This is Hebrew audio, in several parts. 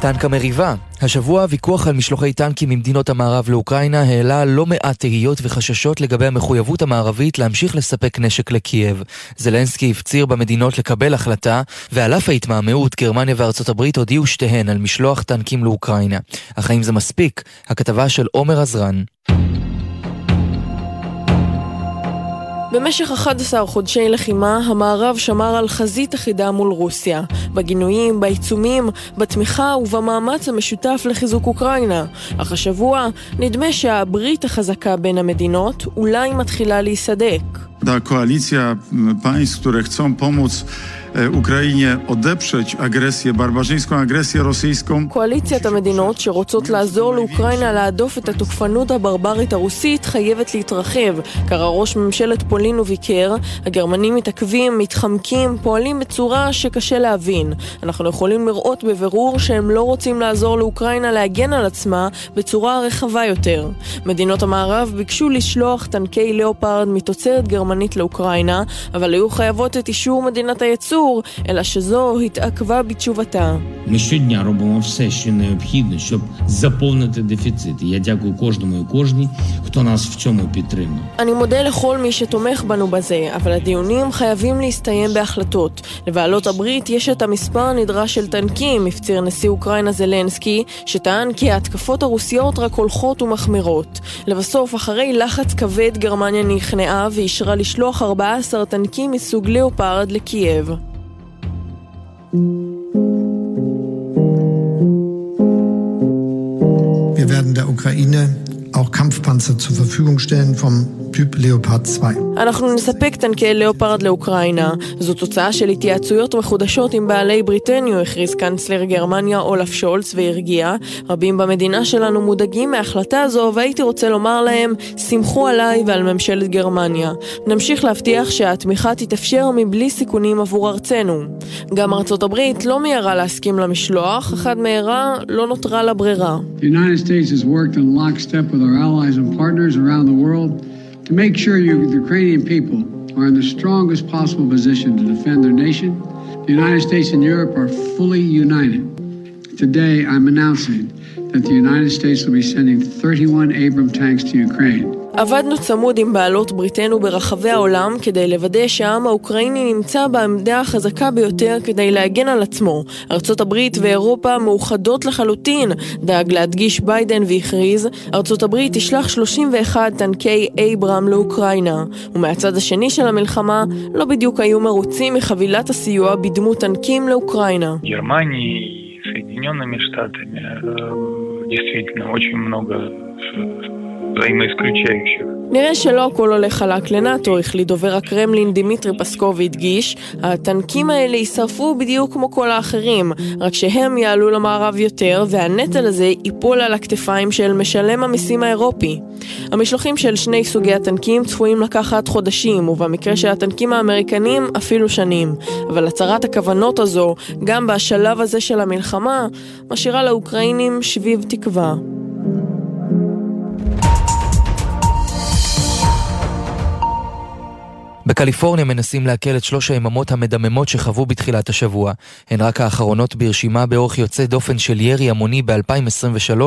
טנק המריבה. השבוע הוויכוח על משלוחי טנקים ממדינות המערב לאוקראינה העלה לא מעט תהיות וחששות לגבי המחויבות המערבית להמשיך לספק נשק לקייב. זלנסקי הפציר במדינות לקבל החלטה, ועל אף ההתמהמהות, גרמניה וארצות הברית הודיעו שתיהן על משלוח טנקים לאוקראינה. אך האם זה מספיק? הכתבה של עומר עזרן. במשך 11 חודשי לחימה, המערב שמר על חזית אחידה מול רוסיה. בגינויים, בעיצומים, בתמיכה ובמאמץ המשותף לחיזוק אוקראינה. אך השבוע, נדמה שהברית החזקה בין המדינות אולי מתחילה להיסדק. Ukrainie odeprzeć agresję, barbarzyńską agresję rosyjską. קואליציית המדינות שרוצות לעזור לאוקראינה להדוף את התוקפנות הברברית הרוסית חייבת להתרחב. קרא ראש ממשלת פולין וביקר, הגרמנים מתעכבים, מתחמקים, פועלים בצורה שקשה להבין. אנחנו יכולים לראות בבירור שהם לא רוצים לעזור לאוקראינה להגן על עצמה בצורה רחבה יותר. מדינות המערב ביקשו לשלוח טנקי ליאופרד מתוצרת גרמנית לאוקראינה, אבל היו חייבות את אישור מדינת הייצור ברור, אלא שזו התעכבה בתשובתה. Ми щодня робимо все, що необхідне, щоб заповнити дефіцит. Я дякую кожному і кожній, хто нас в цьому підтримав. אני מודה לכל מי שתומך בנו בזה, אבל הדיונים חייבים להסתיים בהחלטות. לבעלות הברית יש את המספר הנדרש של טנקים, הפציר נשיא אוקראינה זלנסקי, שטען כי ההתקפות הרוסיות רק הולכות ומחמירות. לבסוף, אחרי לחץ כבד, גרמניה נכנעה ואישרה לשלוח 14 טנקים מסוג ליאופרד לקייב. Wir werden der Ukraine auch Kampfpanzer zur Verfügung stellen vom Typ Leopard 2. אנחנו נספק טנקי ליאופרד לאוקראינה. זו תוצאה של התייעצויות מחודשות עם בעלי בריטניו, הכריז קאנצלר גרמניה אולף שולץ והרגיע. רבים במדינה שלנו מודאגים מההחלטה הזו, והייתי רוצה לומר להם, סמכו עליי ועל ממשלת גרמניה. נמשיך להבטיח שהתמיכה תתאפשר מבלי סיכונים עבור ארצנו. גם ארצות הברית לא מיהרה להסכים למשלוח, אך עד מהרה לא נותרה לה ברירה. The United States has worked in lockstep with our allies and partners around the world to make sure you, the Ukrainian people are in the strongest possible position to defend their nation. The United States and Europe are fully united. Today, I'm announcing that the United States will be sending 31 Abram tanks to Ukraine. עבדנו צמוד עם בעלות בריתנו ברחבי העולם כדי לוודא שהעם האוקראיני נמצא בעמדה החזקה ביותר כדי להגן על עצמו. ארצות הברית ואירופה מאוחדות לחלוטין, דאג להדגיש ביידן והכריז, ארצות הברית תשלח 31 טנקי אייברם לאוקראינה. ומהצד השני של המלחמה, לא בדיוק היו מרוצים מחבילת הסיוע בדמות טנקים לאוקראינה. Германией и Соединенными Штатами э, действительно очень много взаимоисключающих. נראה שלא הכל הולך חלק לנאטו, החליט דובר הקרמלין דימיטרי פסקוב והדגיש, הטנקים האלה יישרפו בדיוק כמו כל האחרים, רק שהם יעלו למערב יותר, והנטל הזה ייפול על הכתפיים של משלם המיסים האירופי. המשלוחים של שני סוגי הטנקים צפויים לקחת חודשים, ובמקרה של הטנקים האמריקנים אפילו שנים. אבל הצהרת הכוונות הזו, גם בשלב הזה של המלחמה, משאירה לאוקראינים שביב תקווה. בקליפורניה מנסים להקל את שלוש היממות המדממות שחוו בתחילת השבוע. הן רק האחרונות ברשימה באורך יוצא דופן של ירי המוני ב-2023,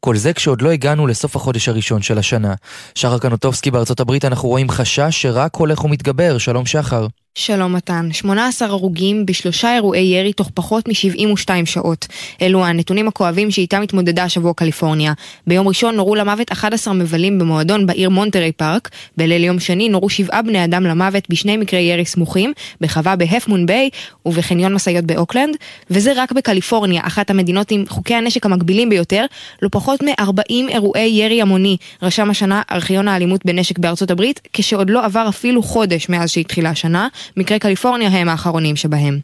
כל זה כשעוד לא הגענו לסוף החודש הראשון של השנה. שחר קנוטובסקי בארצות הברית אנחנו רואים חשש שרק הולך ומתגבר. שלום שחר. שלום מתן, 18 הרוגים בשלושה אירועי ירי תוך פחות מ-72 שעות. אלו הנתונים הכואבים שאיתם התמודדה השבוע קליפורניה. ביום ראשון נורו למוות 11 מבלים במועדון בעיר מונטרי פארק. בליל יום שני נורו שבעה בני אדם למוות בשני מקרי ירי סמוכים, בחווה בהף מון ביי ובחניון משאיות באוקלנד. וזה רק בקליפורניה, אחת המדינות עם חוקי הנשק המקבילים ביותר. לא פחות מ-40 אירועי ירי המוני רשם השנה ארכיון האלימות בנשק בארצות הברית, כשעוד לא עבר אפילו חודש מאז שהתחילה השנה. מקרי קליפורניה הם האחרונים שבהם.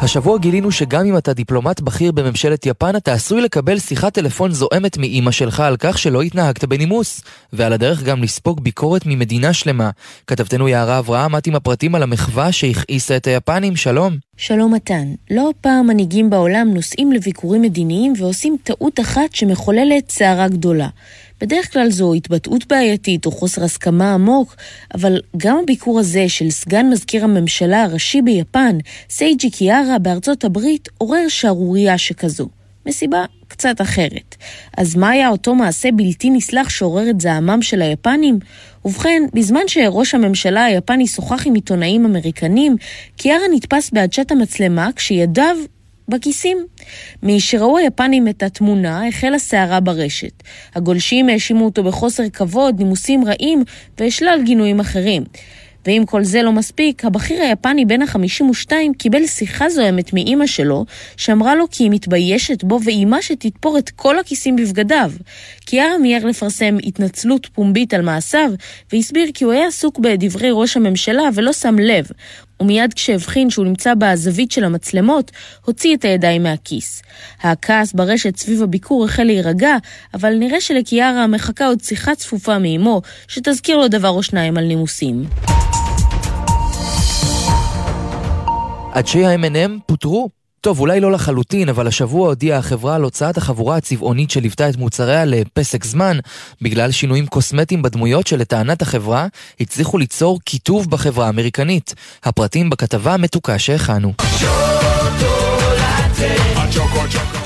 השבוע גילינו שגם אם אתה דיפלומט בכיר בממשלת יפן, אתה עשוי לקבל שיחת טלפון זועמת מאימא שלך על כך שלא התנהגת בנימוס, ועל הדרך גם לספוג ביקורת ממדינה שלמה. כתבתנו יערה אברהם, את עם הפרטים על המחווה שהכעיסה את היפנים, שלום. שלום מתן, לא פעם מנהיגים בעולם נוסעים לביקורים מדיניים ועושים טעות אחת שמחוללת סערה גדולה. בדרך כלל זו התבטאות בעייתית או חוסר הסכמה עמוק, אבל גם הביקור הזה של סגן מזכיר הממשלה הראשי ביפן, סייג'י קיארה בארצות הברית, עורר שערורייה שכזו. מסיבה קצת אחרת. אז מה היה אותו מעשה בלתי נסלח שעורר את זעמם של היפנים? ובכן, בזמן שראש הממשלה היפני שוחח עם עיתונאים אמריקנים, קיארה נתפס בעדשת המצלמה כשידיו בכיסים. משראו היפנים את התמונה, החלה סערה ברשת. הגולשים האשימו אותו בחוסר כבוד, נימוסים רעים ושלל גינויים אחרים. ואם כל זה לא מספיק, הבכיר היפני בן ה-52 קיבל שיחה זוהמת מאימא שלו, שאמרה לו כי היא מתביישת בו ואימה שתתפור את כל הכיסים בבגדיו. קיארה מיהר לפרסם התנצלות פומבית על מעשיו, והסביר כי הוא היה עסוק בדברי ראש הממשלה ולא שם לב. ומיד כשהבחין שהוא נמצא בזווית של המצלמות, הוציא את הידיים מהכיס. הכעס ברשת סביב הביקור החל להירגע, אבל נראה שלקיארה מחכה עוד שיחה צפופה מאמו, שתזכיר לו דבר או שניים על נימוסים. אנשי ה-M&M פוטרו. טוב, אולי לא לחלוטין, אבל השבוע הודיעה החברה על הוצאת החבורה הצבעונית שליוותה את מוצריה לפסק זמן, בגלל שינויים קוסמטיים בדמויות שלטענת החברה הצליחו ליצור קיטוב בחברה האמריקנית. הפרטים בכתבה המתוקה שהכנו.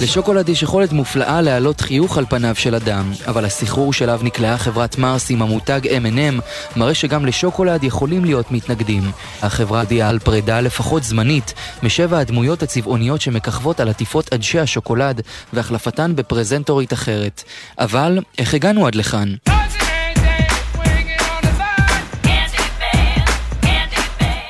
לשוקולד יש יכולת מופלאה להעלות חיוך על פניו של אדם, אבל הסחרור שאליו נקלעה חברת מרס עם המותג M&M מראה שגם לשוקולד יכולים להיות מתנגדים. החברה הודיעה על פרידה לפחות זמנית משבע הדמויות הצבעוניות שמככבות על עטיפות אנשי השוקולד והחלפתן בפרזנטורית אחרת. אבל איך הגענו עד לכאן?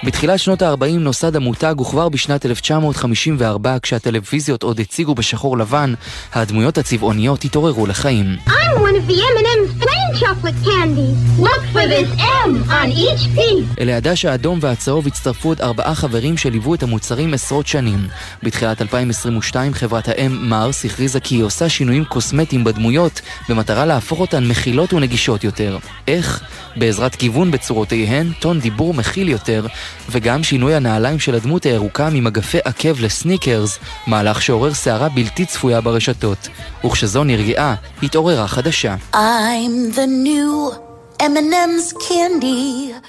בתחילת שנות ה-40 נוסד המותג וכבר בשנת 1954, כשהטלוויזיות עוד הציגו בשחור לבן, הדמויות הצבעוניות התעוררו לחיים. אל העדש האדום והצהוב הצטרפו עוד ארבעה חברים שליוו את המוצרים עשרות שנים. בתחילת 2022 חברת האם מרס הכריזה כי היא עושה שינויים קוסמטיים בדמויות במטרה להפוך אותן מכילות ונגישות יותר. איך? בעזרת כיוון בצורותיהן, טון דיבור מכיל יותר, וגם שינוי הנעליים של הדמות הירוקה ממגפי עקב לסניקרס, מהלך שעורר סערה בלתי צפויה ברשתות. וכשזו נרגעה, התעוררה חדשה. I'm the candy.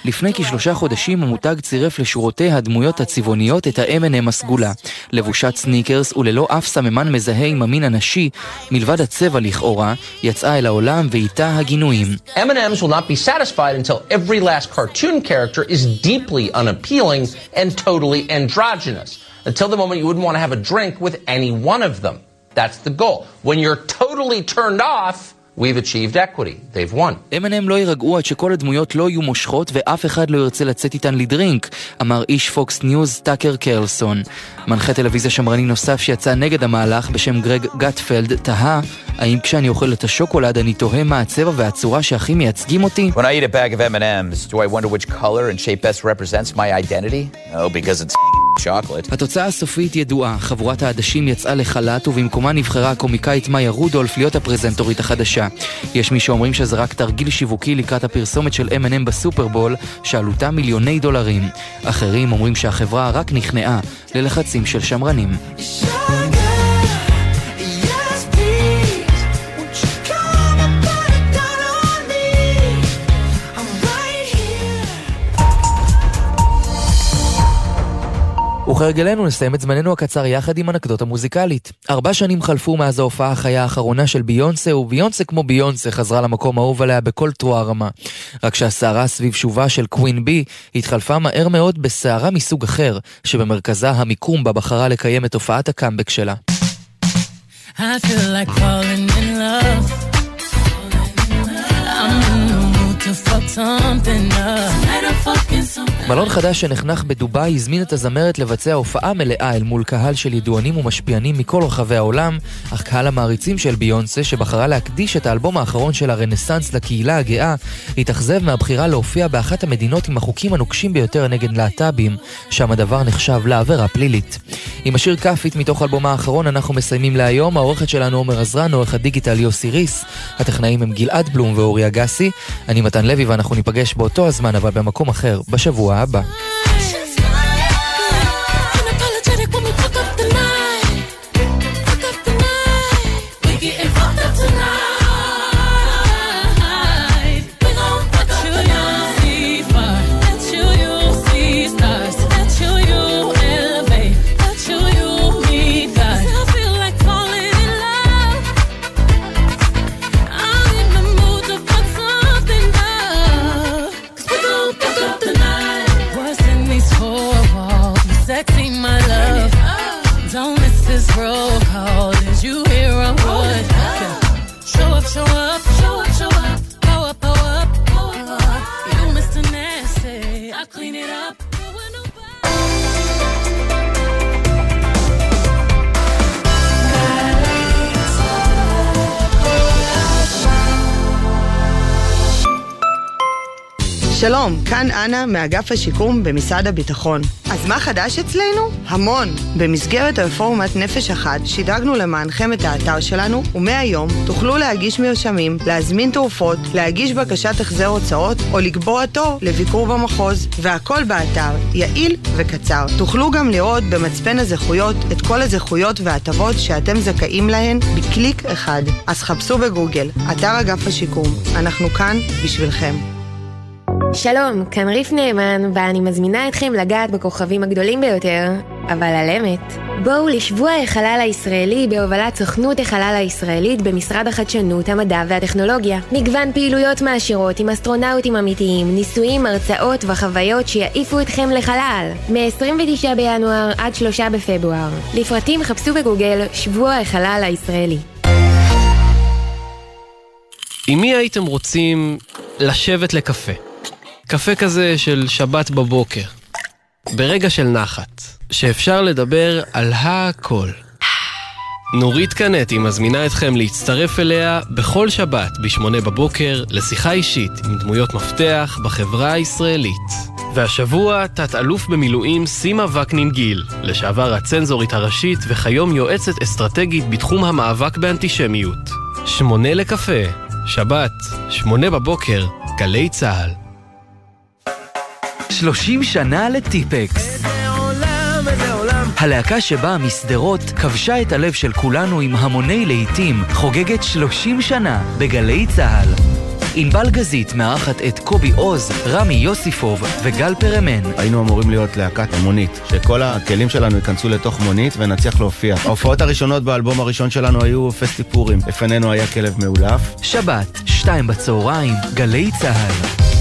לפני כשלושה חודשים המותג צירף לשורותי הדמויות הצבעוניות את ה-M&M הסגולה. לבושת סניקרס וללא אף סממן מזהה עם המין הנשי, מלבד הצבע לכאורה, יצאה אל העולם ואיתה הגינויים. M&M's will not be satisfied until every last cartoon character is deeply unappealing and totally androgynous. Until the moment you wouldn't want to have a drink with any one of them. That's the goal. When you're totally turned off, We've achieved equity. They've won. M&M לא יירגעו עד שכל הדמויות לא יהיו מושכות ואף אחד לא ירצה לצאת איתן לדרינק, אמר איש פוקס ניוז טאקר קרלסון. מנחה טלוויזיה שמרני נוסף שיצא נגד המהלך בשם גרג גטפלד תהה האם כשאני אוכל את השוקולד אני תוהה מה הצבע והצורה שהכי מייצגים אותי? When I eat a bag of M&M's, do I wonder which color and shape best represents my identity? No, because it's chocolate. התוצאה הסופית ידועה, חבורת העדשים יצאה לחל"ת ובמקומה נבחרה הקומיקאית מאיה רודולף להיות הפרזנטורית החדשה. יש מי שאומרים שזה רק תרגיל שיווקי לקראת הפרסומת של M&M בסופרבול, שעלותה מיליוני דולרים. אחרים אומרים שהחברה רק נכנעה ללחצים של שמרנים. וכהרגלנו נסיים את זמננו הקצר יחד עם אנקדוטה מוזיקלית. ארבע שנים חלפו מאז ההופעה החיה האחרונה של ביונסה, וביונסה כמו ביונסה חזרה למקום האהוב עליה בכל תרועה רמה. רק שהסערה סביב שובה של קווין בי התחלפה מהר מאוד בסערה מסוג אחר, שבמרכזה המיקום בה בחרה לקיים את הופעת הקאמבק שלה. I feel like falling מלון חדש שנחנך בדובאי הזמין את הזמרת לבצע הופעה מלאה אל מול קהל של ידוענים ומשפיענים מכל רחבי העולם, אך קהל המעריצים של ביונסה, שבחרה להקדיש את האלבום האחרון של הרנסאנס לקהילה הגאה, התאכזב מהבחירה להופיע באחת המדינות עם החוקים הנוקשים ביותר נגד להט"בים, שם הדבר נחשב לעבירה פלילית. עם השיר כאפית מתוך אלבומה האחרון אנחנו מסיימים להיום, העורכת שלנו עומר עזרן, עורך הדיגיטל יוסי ריס, הטכנאים הם גלעד בלום ואורי אגסי, אני מתן לוי ואנחנו ניפגש באותו הזמן אבל במקום אחר, בשבוע הבא. show up. שלום, כאן אנה מאגף השיקום במשרד הביטחון. אז מה חדש אצלנו? המון. במסגרת רפורמת נפש אחת שידרגנו למענכם את האתר שלנו, ומהיום תוכלו להגיש מרשמים, להזמין תרופות, להגיש בקשת החזר הוצאות או לקבוע תור לביקור במחוז. והכל באתר, יעיל וקצר. תוכלו גם לראות במצפן הזכויות את כל הזכויות וההטבות שאתם זכאים להן בקליק אחד. אז חפשו בגוגל, אתר אגף השיקום. אנחנו כאן בשבילכם. שלום, כאן ריף נאמן, ואני מזמינה אתכם לגעת בכוכבים הגדולים ביותר, אבל על אמת. בואו לשבוע החלל הישראלי בהובלת סוכנות החלל הישראלית במשרד החדשנות, המדע והטכנולוגיה. מגוון פעילויות מעשירות עם אסטרונאוטים אמיתיים, ניסויים, הרצאות וחוויות שיעיפו אתכם לחלל. מ-29 בינואר עד 3 בפברואר. לפרטים חפשו בגוגל שבוע החלל הישראלי. עם מי הייתם רוצים לשבת לקפה? קפה כזה של שבת בבוקר. ברגע של נחת, שאפשר לדבר על הכל. נורית קנטי מזמינה אתכם להצטרף אליה בכל שבת ב-8 בבוקר לשיחה אישית עם דמויות מפתח בחברה הישראלית. והשבוע תת-אלוף במילואים סימה וקנין גיל, לשעבר הצנזורית הראשית וכיום יועצת אסטרטגית בתחום המאבק באנטישמיות. שמונה לקפה, שבת, שמונה בבוקר, גלי צה"ל. 30 שנה לטיפקס. הלהקה שבאה משדרות כבשה את הלב של כולנו עם המוני להיטים, חוגגת 30 שנה בגלי צה"ל. ענבל גזית מארחת את קובי עוז, רמי יוסיפוב וגל פרמן. היינו אמורים להיות להקת מונית, שכל הכלים שלנו ייכנסו לתוך מונית ונצליח להופיע. ההופעות הראשונות באלבום הראשון שלנו היו פסטי פורים. לפנינו היה כלב מאולף. שבת, שתיים בצהריים, גלי צה"ל.